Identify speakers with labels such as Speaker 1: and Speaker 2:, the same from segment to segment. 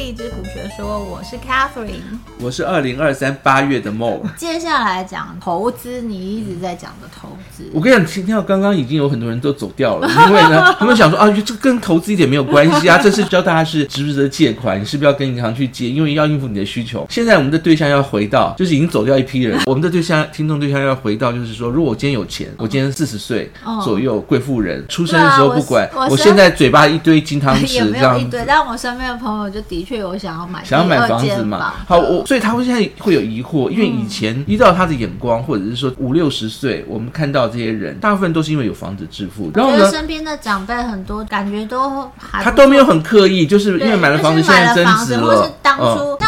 Speaker 1: 荔枝股学说，我是 Catherine，
Speaker 2: 我是二零二三八月的 Mo。
Speaker 1: 接下来讲投资，你一直在讲的投资。
Speaker 2: 我跟你讲，听到刚刚已经有很多人都走掉了，因为呢，他们想说啊，这跟投资一点没有关系啊。这次教大家是值不值得借款，你是不是要跟银行去借？因为要应付你的需求。现在我们的对象要回到，就是已经走掉一批人。我们的对象，听众对象要回到，就是说，如果我今天有钱，我今天四十岁左右，贵妇人，出生的时候不管，我现在嘴巴一堆金汤匙，这样子。
Speaker 1: 但我身边的朋友就的确有想要买，
Speaker 2: 想要买房子嘛。好，我所以他会现在会有疑惑，因为以前依照他的眼光，或者是说五六十岁，我们看到这些人，大部分都是因为有房子致富。然后呢，
Speaker 1: 身边的长辈很多，感觉都还
Speaker 2: 他都没有很刻意，就是因为买了房子，现在增值了。
Speaker 1: 或是当初像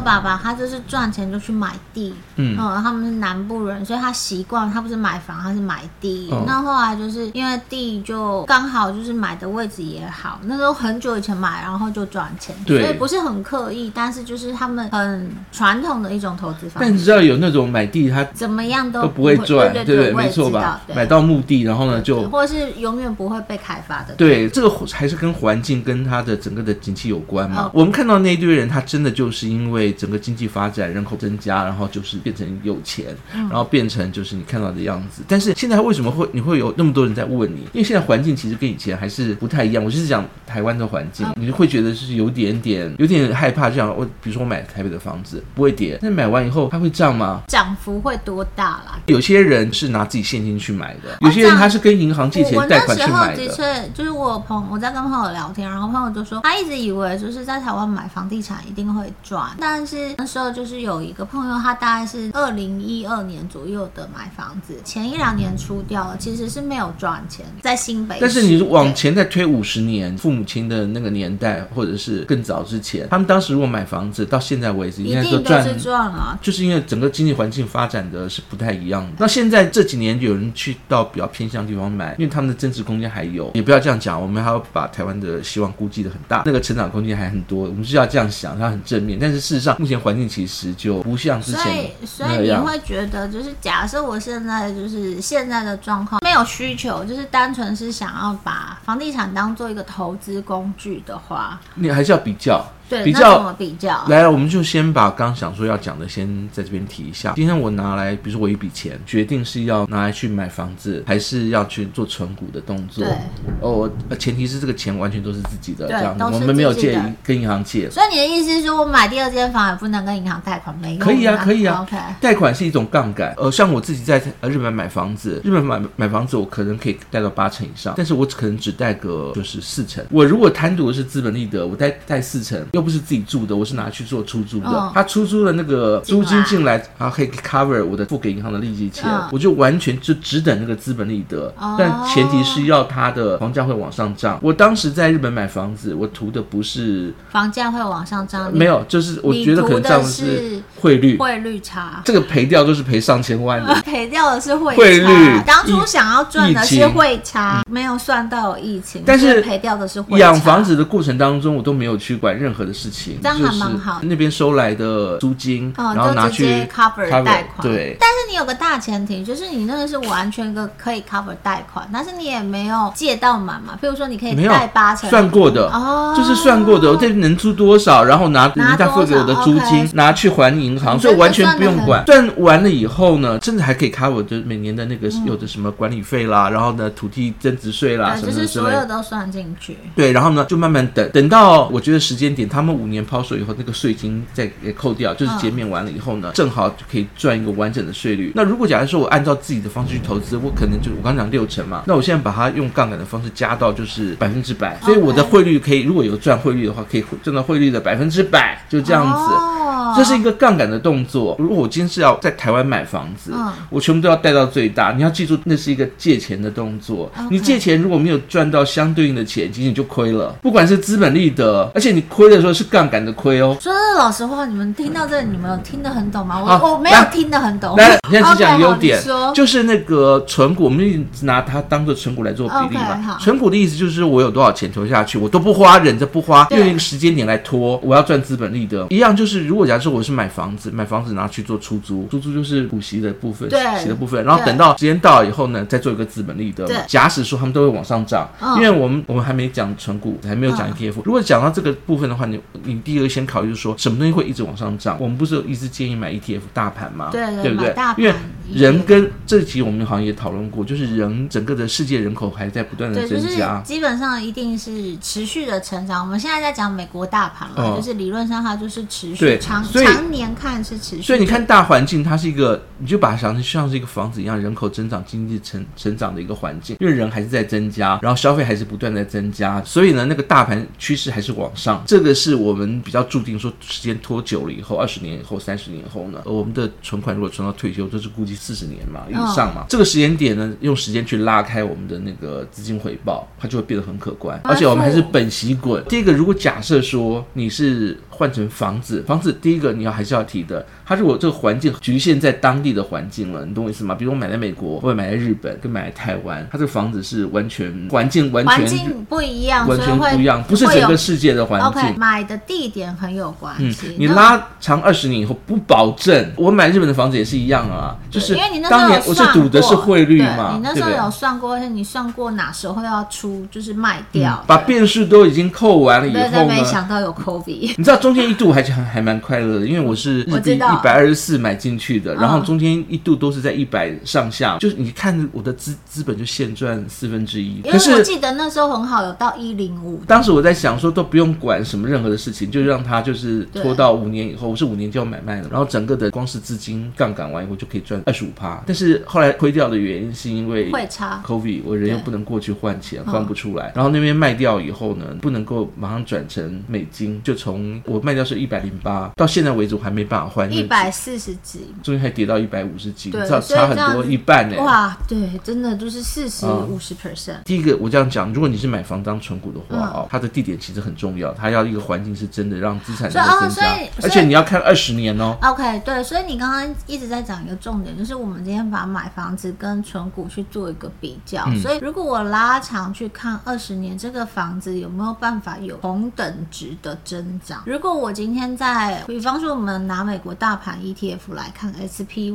Speaker 1: 爸爸，他就是赚钱就去买地，嗯，他们是南部人，所以他习惯他不是买房，他是买地。那后来就是因为地就刚好就是买的位置也好，那时候很久以前买，然后就赚钱，所以不是很刻意，但是就是他们很传统的一种投资方式。
Speaker 2: 但你知道有那种买地他
Speaker 1: 怎么样都
Speaker 2: 都不会赚，对对，没错吧？买到墓地，然后呢就
Speaker 1: 或者是永远不会被开发的。
Speaker 2: 对，这个还是跟环境跟他的整个的景气有关嘛。我们看到那一堆人，他真的就是因为整个经济发展、人口增加，然后就是变成有钱，然后变成就是你看到的样子。但是现在为什么会你会有那么多人在问你？因为现在环境其实跟以前还是不太一样。我就是讲台湾的环境，你会觉得是有点点有点害怕。这样我比如说我买台北的房子不会跌，那买完以后它会涨吗？
Speaker 1: 涨幅会多大啦？
Speaker 2: 有些人是拿自己现金去买的，有些人他是跟银行借钱贷款去买的。
Speaker 1: 的确，就是我朋我在跟朋友聊天，然后朋友就说他一直以为就是在台湾买房地产一定会赚，但是那时候就是有一个朋友，他大概是二零一二年左右的买房子，前一两年出掉了，其实是没有赚钱，在新北。
Speaker 2: 但是你往前再推五十年，父母亲的那个年代，或者是更早之前，他们当时如果买房子，到现在为止应该都赚，
Speaker 1: 是赚了，
Speaker 2: 就是因为整个经济环境发展的是不太一样的。那现在这几年有人去到比较偏向地方买，因为他们的增值空间还有，也不要这样讲，我们还要把台湾的希望估计的很大，那个成长空间还很多，我们是要这样想，它很正面。但是事实上，目前环境其实就不像之前。
Speaker 1: 所以，所以你会觉得，就是假设我现在就是现在的状况没有需求，就是单纯是想要把房地产当做一个投资工具的话，
Speaker 2: 你还是要比较。
Speaker 1: 对，比较怎么比较？
Speaker 2: 来，我们就先把刚想说要讲的先在这边提一下。今天我拿来，比如说我一笔钱，决定是要拿来去买房子，还是要去做存股的动作？
Speaker 1: 对。
Speaker 2: 哦，前提是这个钱完全都是自己的，这样子，我们没有借跟银行借。
Speaker 1: 所以你的意思是说，我买第二间房也不能跟银行贷款？没有？
Speaker 2: 可以啊，可以啊。
Speaker 1: OK。
Speaker 2: 贷款是一种杠杆。呃，像我自己在呃日本买房子，日本买买房子，我可能可以贷到八成以上，但是我可能只贷个就是四成。我如果贪图的是资本利得，我贷贷四成，又不是自己住的。我是拿去做出租的，他出租的那个租金进来，然后可以 cover 我的付给银行的利息钱，我就完全就只等那个资本利得，但前提是要他的房价会往上涨。我当时在日本买房子，我图的不是
Speaker 1: 房价会往上涨，
Speaker 2: 没有，就是我觉得可能这样是汇率，
Speaker 1: 汇率差，
Speaker 2: 这个赔掉都是赔上千万的，
Speaker 1: 赔掉的是汇率。当初想要赚的是汇差，没有算到疫情，
Speaker 2: 但是
Speaker 1: 赔掉的是
Speaker 2: 汇养房子的过程当中，我都没有去管任何的事情。
Speaker 1: 这样还蛮好
Speaker 2: 那边收来的租金，然后拿去
Speaker 1: cover 贷款。
Speaker 2: 对，
Speaker 1: 但是你有个大前提，就是你那个是完全个可以 cover 贷款，但是你也没有借到满嘛。比如说你可以贷八成，
Speaker 2: 算过的哦，就是算过的，我这能租多少，然后拿人家付给我的租金拿去还银行，所以完全不用管。算完了以后呢，甚至还可以 cover 就每年的那个有的什么管理费啦，然后呢土地增值税啦什么之类的，
Speaker 1: 所有都算进去。
Speaker 2: 对，然后呢就慢慢等，等到我觉得时间点，他们五年抛售以后，那个税金再给扣掉，就是减免完了以后呢，正好就可以赚一个完整的税率。那如果假如说我按照自己的方式去投资，我可能就我刚讲六成嘛，那我现在把它用杠杆的方式加到就是百分之百，所以我的汇率可以，如果有赚汇率的话，可以赚到汇率的百分之百，就这样子。哦这是一个杠杆的动作。如果我今天是要在台湾买房子，我全部都要贷到最大。你要记住，那是一个借钱的动作。你借钱如果没有赚到相对应的钱，其实你就亏了。不管是资本利得，而且你亏的时候是杠杆的亏哦。
Speaker 1: 说的老实话，你们听到这，你们有听得很懂吗？我我没有听得很懂。
Speaker 2: 来，现在只讲优点，就是那个存股，我们一直拿它当做存股来做比例嘛。存股的意思就是我有多少钱投下去，我都不花，忍着不花，用一个时间点来拖，我要赚资本利得。一样就是，如果假如说。我是买房子，买房子拿去做出租，出租就是股息的部分，
Speaker 1: 对
Speaker 2: 息的部分，然后等到时间到了以后呢，再做一个资本利得。假使说他们都会往上涨，因为我们我们还没讲存股，还没有讲 ETF。如果讲到这个部分的话，你你第一个先考虑就是说什么东西会一直往上涨？我们不是有一直建议买 ETF 大盘吗？
Speaker 1: 对
Speaker 2: 对不对？因为人跟这集我们好像也讨论过，就是人整个的世界人口还在不断的增加，
Speaker 1: 基本上一定是持续的成长。我们现在在讲美国大盘嘛，就是理论上它就是持续长常年看是持续。
Speaker 2: 所以你看大环境，它是一个，你就把它想成像是一个房子一样，人口增长、经济成成长的一个环境，因为人还是在增加，然后消费还是不断在增加，所以呢，那个大盘趋势还是往上。这个是我们比较注定说，时间拖久了以后，二十年以后、三十年以后呢，我们的存款如果存到退休，这是估计四十年嘛以上嘛。这个时间点呢，用时间去拉开我们的那个资金回报，它就会变得很可观。而且我们还是本息滚。第一个，如果假设说你是换成房子，房子第一个你要还是要提的，它如果这个环境局限在当地的环境了，你懂我意思吗？比如我买在美国，或者买在日本，跟买在台湾，它这个房子是完全环境完全环
Speaker 1: 境不一样，
Speaker 2: 完全不一样，不是整个世界的环境。
Speaker 1: Okay, 买的地点很有关系。
Speaker 2: 嗯，你拉长二十年以后，不保证。我买日本的房子也是一样啊，就是因为你那时候当年我是赌的是汇率嘛，
Speaker 1: 你那时候有算过，而且你算过哪时候要出，就是卖掉，
Speaker 2: 把变数都已经扣完了以后呢，
Speaker 1: 没想到有 COVID。
Speaker 2: 你知道中间一度还还还蛮快乐的，因为我是日币一百二十四买进去的，然后中间一度都是在一百上下，就是你看我的资资本就现赚四分之一。
Speaker 1: 可是我记得那时候很好，有到一零五。
Speaker 2: 当时我在想说都不用管什么任何的事情，就让它就是拖到五年以后，我是五年就要买卖了，然后整个的光是资金杠杆完以后就可以赚二十五趴。但是后来亏掉的原因是因为汇差，COVID，我人又不能过去换钱，换不出来。然后那边卖掉以后呢，不能够马上转成美金，就从我卖掉是一百零八，到现在为止我还没办法换
Speaker 1: 一百四十几，
Speaker 2: 终于还跌到一百五十几，你知道差很多一半呢。
Speaker 1: 哇，对，真的就是四十五十 percent。
Speaker 2: 第一个我这样讲，如果你是买房当存股的话哦，它的地点其实很重要，它要一个环境是真的让资产能够增加，而且你要看二十年哦。
Speaker 1: OK，对，所以你刚刚一直在讲一个重点，就是我们今天把买房子跟存股去做一个比较。所以如果我拉长去看二十年，这个房子有没有办法有同等值的增长？如果我今天在，比方说我们拿美国大盘 ETF 来看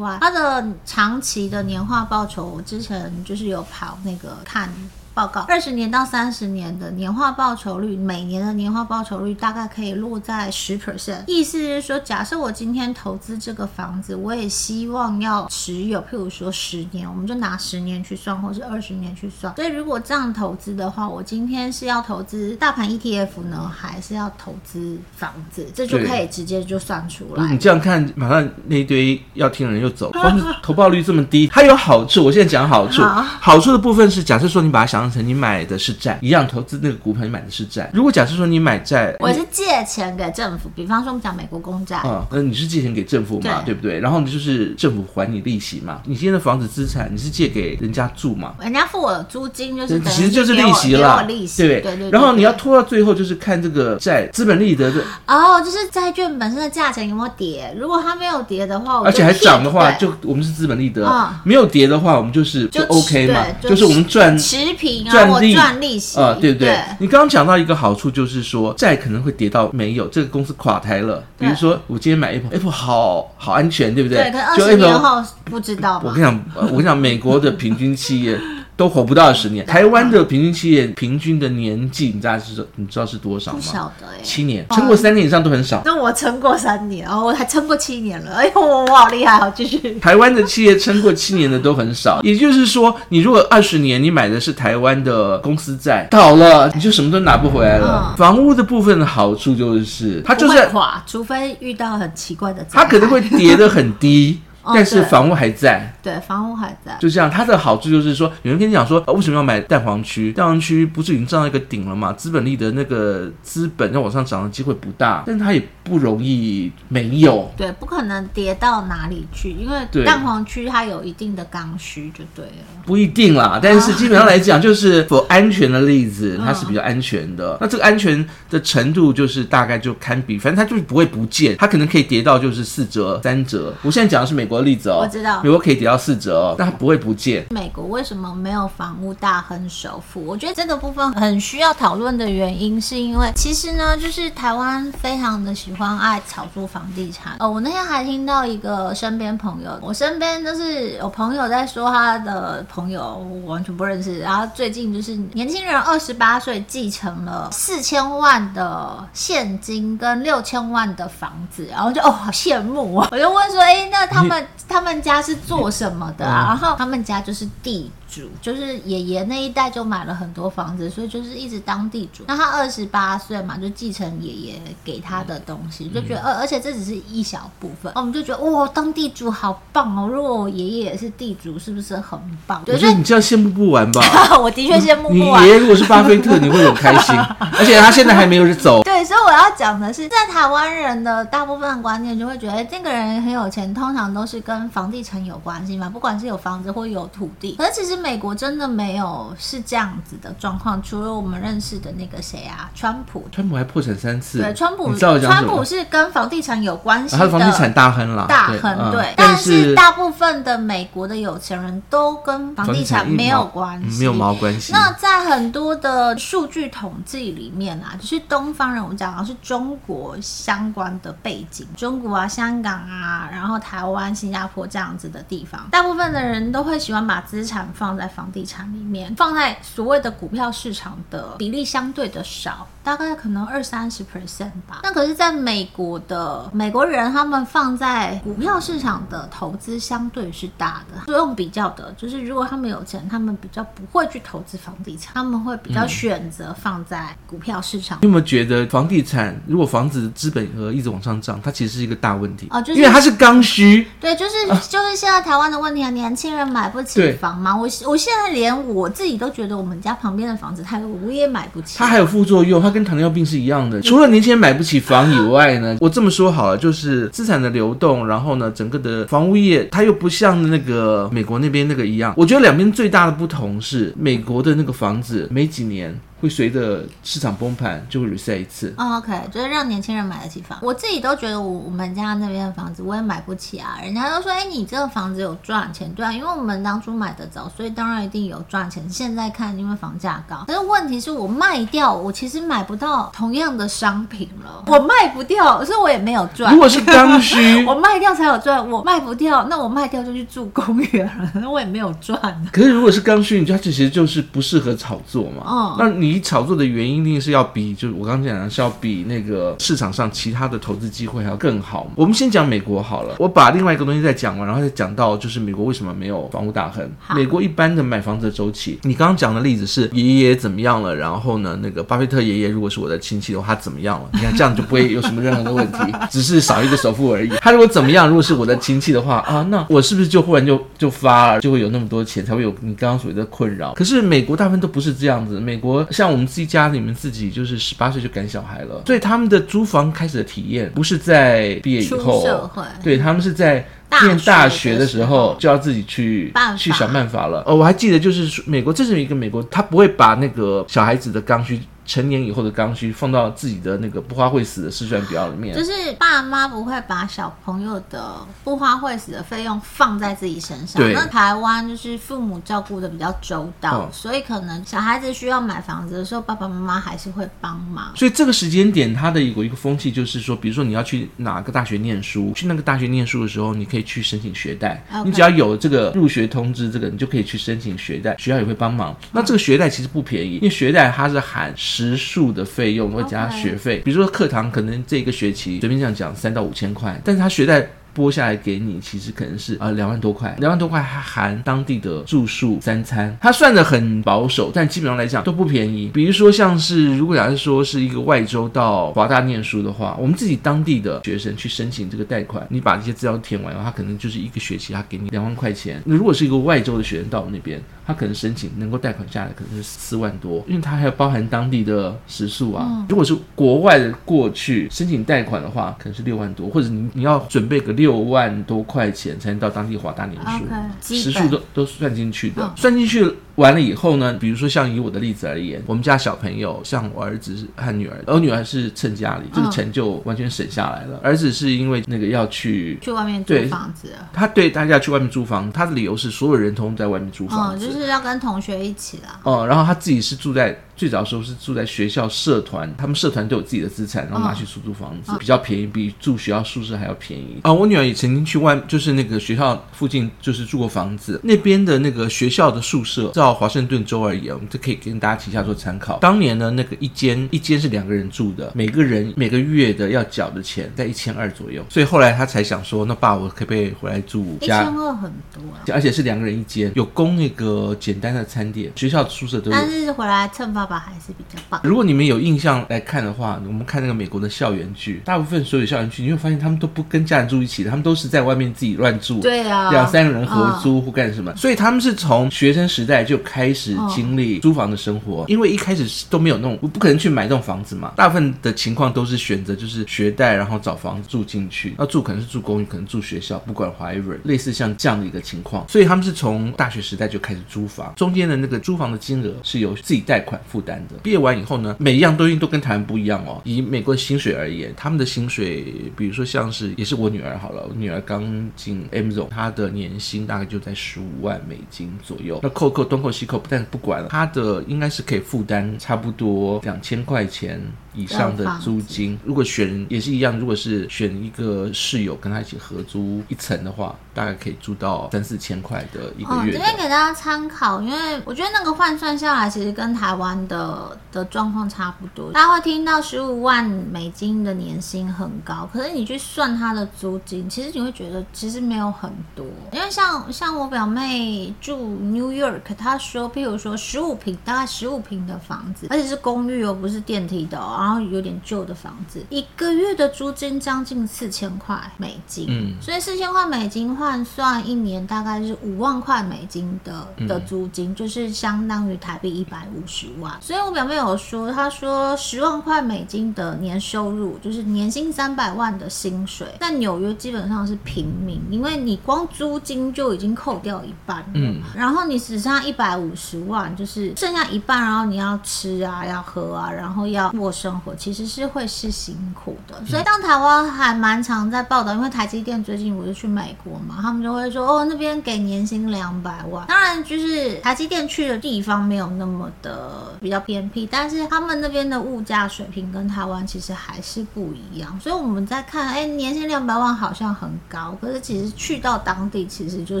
Speaker 1: SPY，它的长期的年化报酬，我之前就是有跑那个看。报告二十年到三十年的年化报酬率，每年的年化报酬率大概可以落在十 percent。意思是说，假设我今天投资这个房子，我也希望要持有，譬如说十年，我们就拿十年去算，或是二十年去算。所以如果这样投资的话，我今天是要投资大盘 ETF 呢，还是要投资房子？这就可以直接就算出来。
Speaker 2: 你这样看，马上那一堆要听的人又走。光是投报率这么低，它有好处。我现在讲好处，好，好处的部分是，假设说你把它想。当成你买的是债一样，投资那个股票，你买的是债。如果假设说你买债，
Speaker 1: 我是借钱给政府，比方说我们讲美国公债，
Speaker 2: 嗯，那你是借钱给政府嘛，对，对不对？然后你就是政府还你利息嘛。你今天的房子资产，你是借给人家住嘛？
Speaker 1: 人家付我租金就是
Speaker 2: 其实就是利息了，利息对对对。然后你要拖到最后，就是看这个债资本利得的
Speaker 1: 哦，就是债券本身的价钱有没有跌？如果它没有跌的话，
Speaker 2: 而且还涨的话，就我们是资本利得；没有跌的话，我们就是就 OK 嘛，就是我们赚
Speaker 1: 持平。赚利赚利息
Speaker 2: 啊，对不对？对，你刚刚讲到一个好处，就是说债可能会跌到没有，这个公司垮台了。比如说我今天买 Apple，Apple 好好安全，对不对？
Speaker 1: 对，可二十年后不知道。
Speaker 2: 我跟你讲，我跟你讲，美国的平均企业。都活不到二十年。台湾的平均企业平均的年纪，你知道是你知道是多少吗？不晓得哎，七年，撑过三年以上都很少。
Speaker 1: 那我撑过三年，哦，我还撑过七年了。哎呦，我好厉害，好继续。
Speaker 2: 台湾的企业撑过七年的都很少，也就是说，你如果二十年你买的是台湾的公司债，倒了你就什么都拿不回来了。房屋的部分的好处就是它就是
Speaker 1: 垮，除非遇到很奇怪的，
Speaker 2: 它可能会跌得很低。但是房屋还在，
Speaker 1: 对，房屋还在，
Speaker 2: 就这样。它的好处就是说，有人跟你讲说，为什么要买蛋黄区？蛋黄区不是已经涨到一个顶了吗？资本利的那个资本要往上涨的机会不大，但是它也不容易没有，
Speaker 1: 对，不可能跌到哪里去，因为蛋黄区它有一定的刚需，就对了。
Speaker 2: 不一定啦，但是基本上来讲，就是否安全的例子，它是比较安全的。那这个安全的程度，就是大概就堪比，反正它就是不会不见，它可能可以跌到就是四折、三折。我现在讲的是美。国的例子哦，
Speaker 1: 我知道，
Speaker 2: 美国可以抵到四折哦，但它不会不见。
Speaker 1: 美国为什么没有房屋大亨首富？我觉得这个部分很需要讨论的原因，是因为其实呢，就是台湾非常的喜欢爱炒作房地产。哦，我那天还听到一个身边朋友，我身边就是有朋友在说他的朋友，我完全不认识。然后最近就是年轻人二十八岁继承了四千万的现金跟六千万的房子，然后就哦好羡慕哦，我就问说，哎，那他们他们家是做什么的啊？然后他们家就是地。主就是爷爷那一代就买了很多房子，所以就是一直当地主。那他二十八岁嘛，就继承爷爷给他的东西，就觉得而而且这只是一小部分，我们就觉得哇，当地主好棒哦！如果我爷爷也是地主，是不是很棒？
Speaker 2: 我觉得你这样羡慕不完吧？
Speaker 1: 我的确羡慕不完。
Speaker 2: 你爷爷如果是巴菲特，你会很开心，而且他现在还没有走。
Speaker 1: 对，所以我要讲的是，在台湾人的大部分观念就会觉得，这个人很有钱，通常都是跟房地产有关系嘛，不管是有房子或有土地。可是其实。美国真的没有是这样子的状况，除了我们认识的那个谁啊，川普，
Speaker 2: 川普还破产三次。
Speaker 1: 对，川普，川普是跟房地产有关系的，
Speaker 2: 房地产大亨啦，
Speaker 1: 大亨对。但是大部分的美国的有钱人都跟房地产没有关系，
Speaker 2: 没有毛关系。
Speaker 1: 那在很多的数据统计里面啊，就是东方人，我们讲的是中国相关的背景，中国啊、香港啊，然后台湾、新加坡这样子的地方，大部分的人都会喜欢把资产放。放在房地产里面，放在所谓的股票市场的比例相对的少，大概可能二三十 percent 吧。那可是在美国的美国人，他们放在股票市场的投资相对是大的。作用比较的，就是如果他们有钱，他们比较不会去投资房地产，他们会比较选择放在股票市场。
Speaker 2: 你有没有觉得房地产如果房子资本额一直往上涨，它其实是一个大问题
Speaker 1: 哦，就是
Speaker 2: 因为它是刚需。
Speaker 1: 对，就是就是现在台湾的问题啊，年轻人买不起房嘛，我。我现在连我自己都觉得，我们家旁边的房子太贵，我也买不起。
Speaker 2: 它还有副作用，它跟糖尿病是一样的。除了年轻人买不起房以外呢，我这么说好了，就是资产的流动，然后呢，整个的房屋业，它又不像那个美国那边那个一样。我觉得两边最大的不同是，美国的那个房子没几年。会随着市场崩盘就会 reset 一次。
Speaker 1: Oh, OK，就是让年轻人买得起房。我自己都觉得我我们家那边的房子我也买不起啊。人家都说，哎，你这个房子有赚钱，对啊，因为我们当初买的早，所以当然一定有赚钱。现在看，因为房价高，但是问题是我卖掉，我其实买不到同样的商品了。我卖不掉，所以我也没有赚。
Speaker 2: 如果是刚需，
Speaker 1: 我卖掉才有赚。我卖不掉，那我卖掉就去住公园了，那我也没有赚。
Speaker 2: 可是如果是刚需，你家其实就是不适合炒作嘛？嗯，那你。你炒作的原因一定是要比，就是我刚刚讲的是要比那个市场上其他的投资机会还要更好。我们先讲美国好了，我把另外一个东西再讲完，然后再讲到就是美国为什么没有房屋大亨。美国一般的买房子的周期，你刚刚讲的例子是爷爷怎么样了，然后呢，那个巴菲特爷爷如果是我的亲戚的话，他怎么样了？你看这样就不会有什么任何的问题，只是少一个首付而已。他如果怎么样，如果是我的亲戚的话啊，那我是不是就忽然就就发了，就会有那么多钱，才会有你刚刚所谓的困扰？可是美国大部分都不是这样子，美国像我们自己家里面。自己就是十八岁就赶小孩了，所以他们的租房开始的体验不是在毕业以
Speaker 1: 后，
Speaker 2: 对，他们是在念大学的时候就要自己去去想办法了。哦，我还记得就是美国，这是一个美国，他不会把那个小孩子的刚需。成年以后的刚需放到自己的那个不花会死的试算表里面，
Speaker 1: 就是爸妈不会把小朋友的不花会死的费用放在自己身上。对，那台湾就是父母照顾的比较周到，嗯，所以可能小孩子需要买房子的时候，爸爸妈妈还是会帮忙。
Speaker 2: 所以这个时间点，它的有一个风气就是说，比如说你要去哪个大学念书，去那个大学念书的时候，你可以去申请学贷。你只要有这个入学通知，这个你就可以去申请学贷，学校也会帮忙。那这个学贷其实不便宜，因为学贷它是含时数的费用会加学费.比如说课堂可能这个学期随便这样讲三到五千块，但是他学贷。拨下来给你，其实可能是啊两万多块，两万多块还含当地的住宿三餐，他算的很保守，但基本上来讲都不便宜。比如说像是如果假设说是一个外州到华大念书的话，我们自己当地的学生去申请这个贷款，你把这些资料填完的话，他可能就是一个学期他给你两万块钱。那如果是一个外州的学生到那边，他可能申请能够贷款下来可能是四万多，因为他还要包含当地的食宿啊。嗯、如果是国外的过去申请贷款的话，可能是六万多，或者你你要准备个。六万多块钱才能到当地华大年书，okay, 食宿都都算进去的，嗯、算进去。完了以后呢，比如说像以我的例子而言，我们家小朋友，像我儿子和女儿，我女儿是趁家里，这个钱就完全省下来了。儿子是因为那个要去
Speaker 1: 去外面租房子，
Speaker 2: 他对大家去外面租房，他的理由是所有人通在外面租房子，
Speaker 1: 哦，就是要跟同学一起啦。
Speaker 2: 哦，然后他自己是住在。最早的时候是住在学校社团，他们社团都有自己的资产，然后拿去出租房子，比较便宜，比住学校宿舍还要便宜啊。我女儿也曾经去外，就是那个学校附近，就是住过房子。那边的那个学校的宿舍，照华盛顿州而言，我们就可以跟大家提一下做参考。当年呢，那个一间一间是两个人住的，每个人每个月的要缴的钱在一千二左右。所以后来他才想说，那爸，我可不可以回来住？
Speaker 1: 一千二很多啊，
Speaker 2: 而且是两个人一间，有供那个简单的餐点，学校的宿舍都有。
Speaker 1: 但是回来蹭爸爸还是比较棒。
Speaker 2: 如果你们有印象来看的话，我们看那个美国的校园剧，大部分所有校园剧，你会发现他们都不跟家人住一起的，他们都是在外面自己乱住，
Speaker 1: 对啊，
Speaker 2: 两三个人合租或干什么，所以他们是从学生时代就开始经历租房的生活，因为一开始都没有弄，我不可能去买这种房子嘛，大部分的情况都是选择就是学贷，然后找房子住进去，要住可能是住公寓，可能住学校，不管 whatever，类似像这样的一个情况，所以他们是从大学时代就开始租房，中间的那个租房的金额是由自己贷款负担的，毕业完以后呢，每一样东西都跟台湾不一样哦。以美国的薪水而言，他们的薪水，比如说像是也是我女儿好了，我女儿刚进 M 总她的年薪大概就在十五万美金左右。那扣扣东扣西扣，但不管了，她的应该是可以负担差不多两千块钱。以上的租金，如果选也是一样，如果是选一个室友跟他一起合租一层的话，大概可以租到三四千块的一个月。
Speaker 1: 哦，这边给大家参考，因为我觉得那个换算下来，其实跟台湾的的状况差不多。大家会听到十五万美金的年薪很高，可是你去算他的租金，其实你会觉得其实没有很多。因为像像我表妹住 New York，她说，譬如说十五平，大概十五平的房子，而且是公寓哦，不是电梯的哦。然后有点旧的房子，一个月的租金将近四千块美金，嗯，所以四千块美金换算一年大概是五万块美金的的租金，就是相当于台币一百五十万。所以我表妹有说，她说十万块美金的年收入，就是年薪三百万的薪水，在纽约基本上是平民，因为你光租金就已经扣掉一半，嗯，然后你只剩下一百五十万，就是剩下一半，然后你要吃啊，要喝啊，然后要过生。生活其实是会是辛苦的，所以当台湾还蛮常在报道，因为台积电最近不是去美国嘛，他们就会说哦，那边给年薪两百万。当然，就是台积电去的地方没有那么的比较偏僻，但是他们那边的物价水平跟台湾其实还是不一样。所以我们在看，哎，年薪两百万好像很高，可是其实去到当地其实就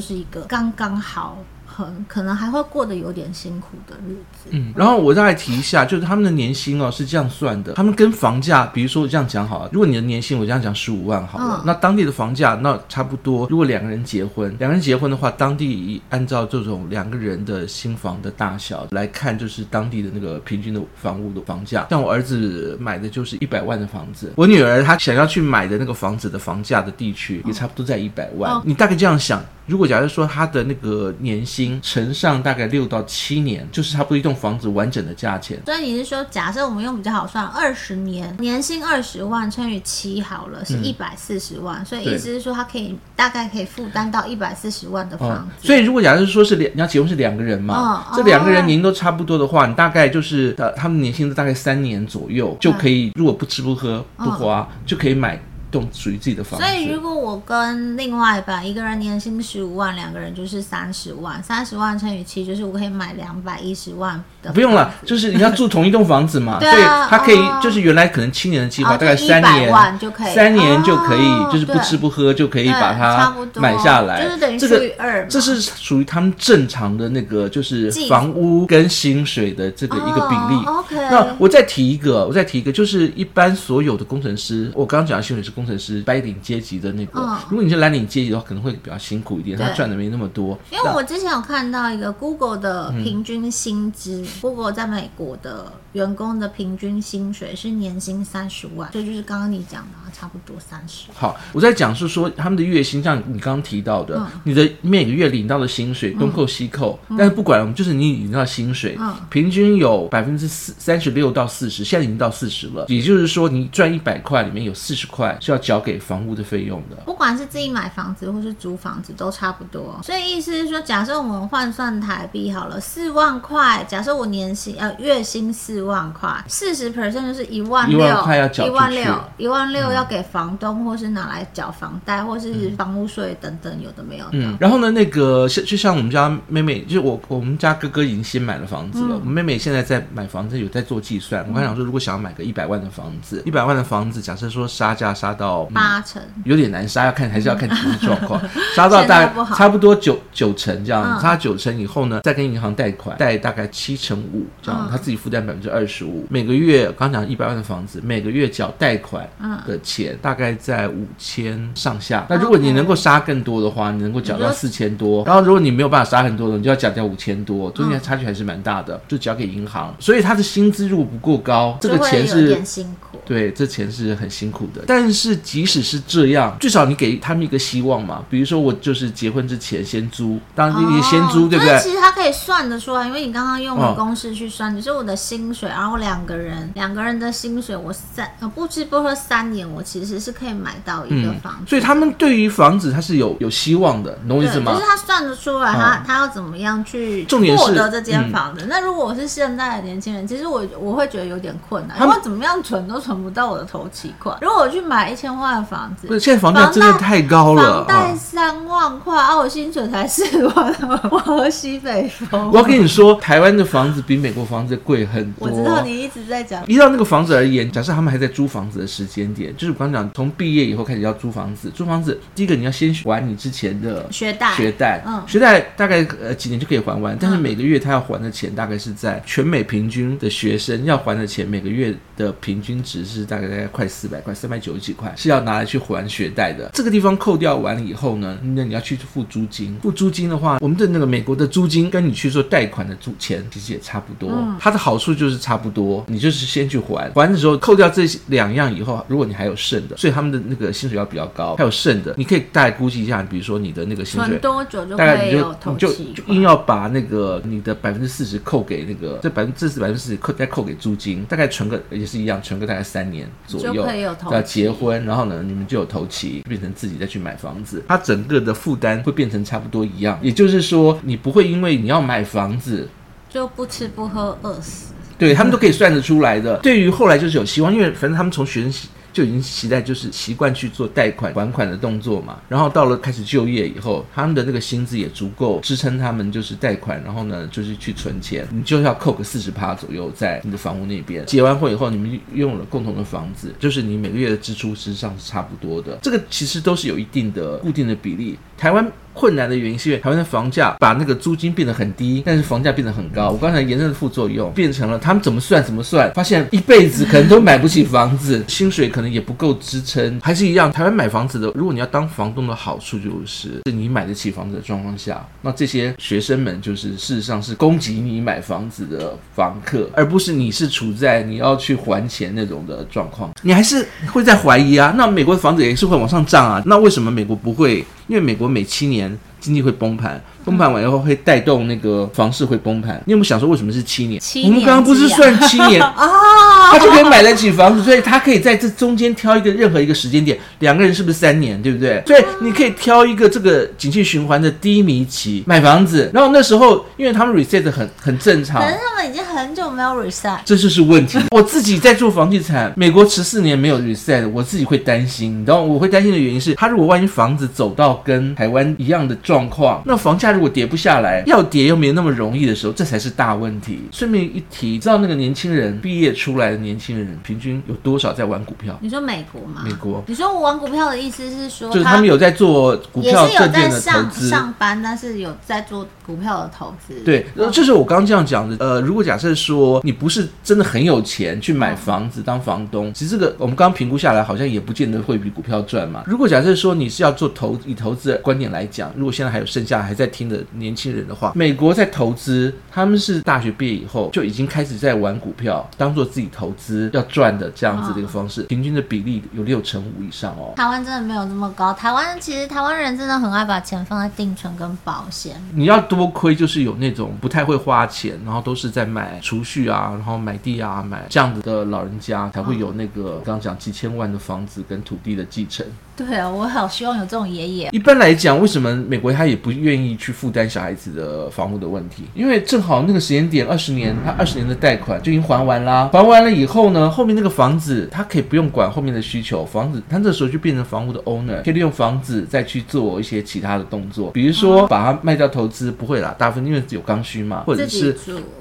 Speaker 1: 是一个刚刚好。很可能还会过得有点辛苦的日子。
Speaker 2: 嗯，然后我再来提一下，就是他们的年薪哦是这样算的，他们跟房价，比如说这样讲好了，如果你的年薪我这样讲十五万好了，嗯、那当地的房价那差不多，如果两个人结婚，两个人结婚的话，当地按照这种两个人的新房的大小来看，就是当地的那个平均的房屋的房价。像我儿子买的就是一百万的房子，我女儿她想要去买的那个房子的房价的地区也差不多在一百万。嗯、你大概这样想。如果假设说他的那个年薪乘上大概六到七年，就是差不多一栋房子完整的价钱。
Speaker 1: 所以你是说，假设我们用比较好算，二十年年薪二十万乘以七好了，是一百四十万。嗯、所以意思是说，他可以大概可以负担到一百四十万的房子。
Speaker 2: 嗯、所以如果假设说是两，你要结婚是两个人嘛，嗯、这两个人年都差不多的话，你大概就是呃，他们年薪大概三年左右就可以，如果不吃不喝不花，嗯、就可以买。栋属于自己的房子，
Speaker 1: 所以如果我跟另外一半，一个人年薪十五万，两个人就是三十万，三十万乘以七，就是我可以买两百一十万的。不
Speaker 2: 用了，就是你要住同一栋房子嘛，对啊，他可以就是原来可能七年的计划，大概三年
Speaker 1: 就可以，
Speaker 2: 三年就可以，就是不吃不喝就可以把它买下来，
Speaker 1: 就是等于除以二，
Speaker 2: 这是属于他们正常的那个就是房屋跟薪水的这个一个比例。
Speaker 1: OK，
Speaker 2: 那我再提一个，我再提一个，就是一般所有的工程师，我刚刚讲的薪水是。工程师白领阶级的那个，嗯、如果你是蓝领阶级的话，可能会比较辛苦一点，他赚的没那么多。
Speaker 1: 因为我之前有看到一个 Google 的平均薪资、嗯、，Google 在美国的员工的平均薪水是年薪三十万，所以就是刚刚你讲的，差不多三十。
Speaker 2: 好，我在讲是说他们的月薪，像你刚刚提到的，嗯、你的每个月领到的薪水东扣西扣，嗯、但是不管就是你领到薪水，嗯、平均有百分之四三十六到四十，现在已经到四十了，也就是说你赚一百块里面有四十块。是要交给房屋的费用的。
Speaker 1: 不管是自己买房子或是租房子都差不多。所以意思是说，假设我们换算台币好了，四万块，假设我年薪呃月薪四万块，四十 percent 就是一万六，
Speaker 2: 一万块要缴
Speaker 1: 一万六，一万六要给房东或是拿来缴房贷或是房屋税等等，有的没有的。
Speaker 2: 嗯，然后呢，那个像就像我们家妹妹，就是我我们家哥哥已经先买了房子了，嗯、我们妹妹现在在买房子，有在做计算。嗯、我刚想说，如果想要买个一百万的房子，一百万的房子，假设说杀价杀到
Speaker 1: 八成，
Speaker 2: 有点难杀，要看还是要看经济状况，杀到大概差不多九九成这样，杀九成以后呢，再跟银行贷款贷大概七成五这样，他自己负担百分之二十五，每个月刚讲一百万的房子，每个月缴贷款的钱大概在五千上下。那如果你能够杀更多的话，你能够缴到四千多，然后如果你没有办法杀很多的，你就要缴掉五千多，中间差距还是蛮大的，就交给银行。所以他的薪资如果不够高，这个钱是
Speaker 1: 辛苦，
Speaker 2: 对，这钱是很辛苦的。但是即使是这样，至少你给他们一个希望嘛，比如说我就是结婚之前先租，当然你先租，对不对？
Speaker 1: 其实他可以算得出来，因为你刚刚用了公式去算，你说我的薪水，然后两个人两个人的薪水，我三不吃不喝三年，我其实是可以买到一个房子。
Speaker 2: 所以他们对于房子他是有有希望的，懂我意思吗？
Speaker 1: 就是他算得出来，他他要怎么样去获得这间房子。那如果我是现在的年轻人，其实我我会觉得有点困难，因为怎么样存都存不到我的头期款。如果我去买一千万的房子，
Speaker 2: 不是现在房价真的太高了，
Speaker 1: 房贷三万块啊，我薪水才四万，我喝西北风。
Speaker 2: 我要跟你说，台湾的房子比美国房子贵很多。
Speaker 1: 我知道你一直在讲。
Speaker 2: 依照那个房子而言，假设他们还在租房子的时间点，就是我刚讲，从毕业以后开始要租房子。租房子，第一个你要先还你之前的
Speaker 1: 学贷，
Speaker 2: 学贷，嗯，学贷大概呃几年就可以还完，但是每个月他要还的钱大概是在全美平均的学生要还的钱，每个月的平均值是大概大概快四百块，三百九十几块是要拿来去还学贷的。这个地方扣掉完了以后呢，那你要去付租金，付租金的话，我们的那个美国的租金跟你去做贷款的租钱其实也差不多，嗯，它的好处就是差不多，你就是先去还，还的时候扣掉这两样以后，如果你还有剩的，所以他们的那个薪水要比较高，还有剩的，你可以大概估计一下，比如说你的那个薪水
Speaker 1: 多久就
Speaker 2: 大概你就你就就硬要把那个你的百分之四十扣给那个这百分之四十百分之四十扣再扣给租金，大概存个也是一样，存个大概三年左右，要结婚，然后呢你们就有头期，变成自己再去买房子，它整个的负担会变成差不多一样，也就是说你不会因为你要买房子
Speaker 1: 就不吃不喝饿死，
Speaker 2: 对他们都可以算得出来的。对于后来就是有希望，因为反正他们从学生就已经期待，就是习惯去做贷款还款的动作嘛。然后到了开始就业以后，他们的那个薪资也足够支撑他们就是贷款，然后呢就是去存钱。你就要扣个四十趴左右在你的房屋那边。结完婚以后，你们拥有了共同的房子，就是你每个月的支出实际上是差不多的。这个其实都是有一定的固定的比例。台湾。困难的原因是因为台湾的房价把那个租金变得很低，但是房价变得很高。我刚才言论的副作用变成了他们怎么算怎么算，发现一辈子可能都买不起房子，薪水可能也不够支撑，还是一样。台湾买房子的，如果你要当房东的好处就是，是你买得起房子的状况下，那这些学生们就是事实上是供给你买房子的房客，而不是你是处在你要去还钱那种的状况。你还是会在怀疑啊？那美国的房子也是会往上涨啊？那为什么美国不会？因为美国每七年经济会崩盘。崩盘完以后会带动那个房市会崩盘。你有没有想说为什么是七年？
Speaker 1: 七年，
Speaker 2: 我们刚刚不是算七年 啊？他就可以买得起房子，所以他可以在这中间挑一个任何一个时间点。两个人是不是三年？对不对？所以你可以挑一个这个景气循环的低迷期买房子。然后那时候，因为他们 reset 很很正常，
Speaker 1: 可是他们已经很久没有 reset，
Speaker 2: 这就是问题。我自己在做房地产，美国十四年没有 reset，我自己会担心。你知道我会担心的原因是，他如果万一房子走到跟台湾一样的状况，那房价如果跌不下来。要跌又没那么容易的时候，这才是大问题。顺便一提，知道那个年轻人毕业出来的年轻人平均有多少在玩股票？
Speaker 1: 你说美国吗？
Speaker 2: 美国。
Speaker 1: 你说我玩股票的意思是说，
Speaker 2: 就是他们有在做股票证券的投资，
Speaker 1: 上班，但是有在做股票的投资。
Speaker 2: 对，这、就是我刚刚这样讲的。呃，如果假设说你不是真的很有钱去买房子当房东，其实这个我们刚刚评估下来，好像也不见得会比股票赚嘛。如果假设说你是要做投以投资的观点来讲，如果现在还有剩下还在听的年轻人的话，美国在投资，他们是大学毕业以后就已经开始在玩股票，当做自己投资要赚的这样子的一个方式，平均的比例有六成五以上哦。
Speaker 1: 台湾真的没有这么高，台湾其实台湾人真的很爱把钱放在定存跟保险。
Speaker 2: 你要多亏就是有那种不太会花钱，然后都是在买储蓄啊，然后买地啊，买这样子的老人家才会有那个刚刚讲几千万的房子跟土地的继承。
Speaker 1: 对啊，我好希望有这种爷爷。
Speaker 2: 一般来讲，为什么美国他也不愿意去负担小孩子的房屋的问题？因为正好那个时间点，二十年，他二十年的贷款就已经还完啦。还完了以后呢，后面那个房子他可以不用管后面的需求，房子他这时候就变成房屋的 owner，可以利用房子再去做一些其他的动作，比如说把它卖掉投资，不会啦，大部分因为有刚需嘛，或者是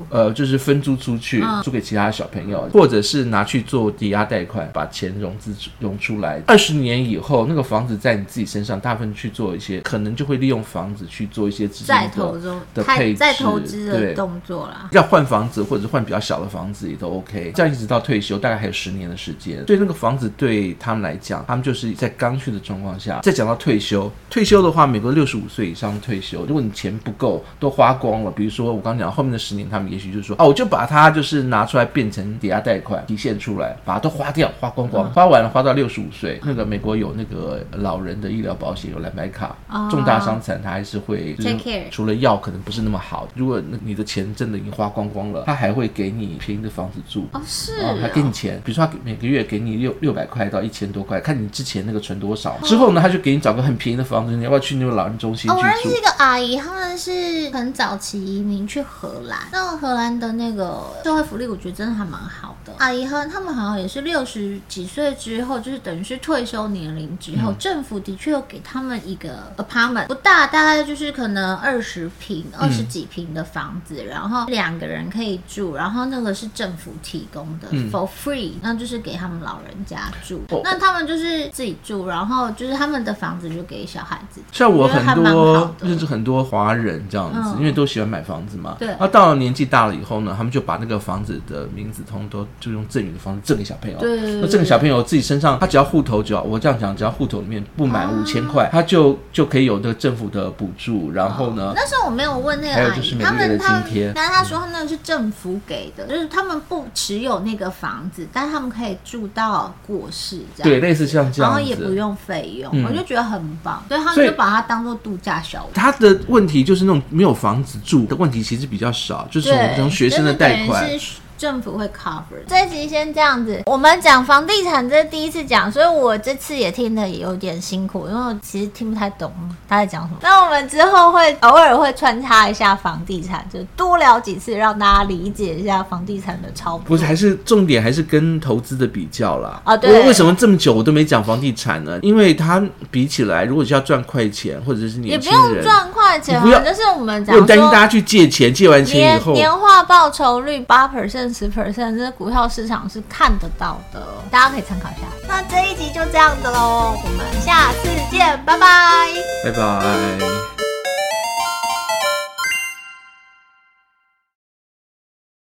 Speaker 2: 呃就是分租出去，租给其他小朋友，或者是拿去做抵押贷款，把钱融资融出来。二十年以后。那个房子在你自己身上，大部分去做一些，可能就会利用房子去做一些资金的的配置，
Speaker 1: 再投资的动作啦。
Speaker 2: 要换房子或者是换比较小的房子也都 OK。这样一直到退休，大概还有十年的时间。对那个房子对他们来讲，他们就是在刚需的状况下。再讲到退休，退休的话，美国六十五岁以上退休，如果你钱不够，都花光了。比如说我刚讲后面的十年，他们也许就是说，哦，我就把它就是拿出来变成抵押贷款，提现出来，把它都花掉，花光光，花完了花到六十五岁。那个美国有那个。老人的医疗保险有蓝白卡，oh, 重大伤残他还是会，take care。除了药可能不是那么好，如果那你的钱真的已经花光光了，他还会给你便宜的房子住
Speaker 1: ，oh, 是哦，是，
Speaker 2: 还给你钱，比如说他每个月给你六六百块到一千多块，看你之前那个存多少，oh. 之后呢，他就给你找个很便宜的房子，你要不要去那个老人中心去住？我认
Speaker 1: 识一个阿姨，他们是很早期移民去荷兰，那荷兰的那个社会福利，我觉得真的还蛮好的。阿姨和他们好像也是六十几岁之后，就是等于是退休年龄之后。嗯政府的确有给他们一个 apartment，不大，大概就是可能二十平、二十几平的房子，嗯、然后两个人可以住，然后那个是政府提供的、嗯、for free，那就是给他们老人家住。哦、那他们就是自己住，然后就是他们的房子就给小孩子。
Speaker 2: 像我很多认识很多华人这样子，嗯、因为都喜欢买房子嘛。对。那到了年纪大了以后呢，他们就把那个房子的名字通通都就用赠与的方式赠给小朋友。对。那赠给小朋友自己身上，他只要户头，只要我这样讲，只要户头里面不满五千块，他就就可以有那个政府的补助。然后呢，
Speaker 1: 那时候我没有问那个阿姨，他们他们，但是他说他那个是政府给的，就是他们不持有那个房子，但他们可以住到过世这样。
Speaker 2: 对，类似像这样，
Speaker 1: 然后也不用费用，我就觉得很棒。所以他们就把它当做度假小屋。
Speaker 2: 他的问题就是那种没有房子住的问题，其实比较少，就是我们学生的贷款。
Speaker 1: 政府会 cover。这一集先这样子，我们讲房地产，这是第一次讲，所以我这次也听的也有点辛苦，因为我其实听不太懂他在讲什么。那我们之后会偶尔会穿插一下房地产，就多聊几次，让大家理解一下房地产的操。
Speaker 2: 不是，还是重点还是跟投资的比较啦。啊，对。为什么这么久我都没讲房地产呢？因为它比起来，如果是要赚快钱，或者是年轻人，也不用
Speaker 1: 赚快钱，不要，就是我们讲，
Speaker 2: 我担心大家去借钱，借完钱以后，
Speaker 1: 年化报酬率八 percent。十 percent，这股票市场是看得到的，大家可以参考一下。那这一集就这样子喽，我们下次见，拜拜，
Speaker 2: 拜拜。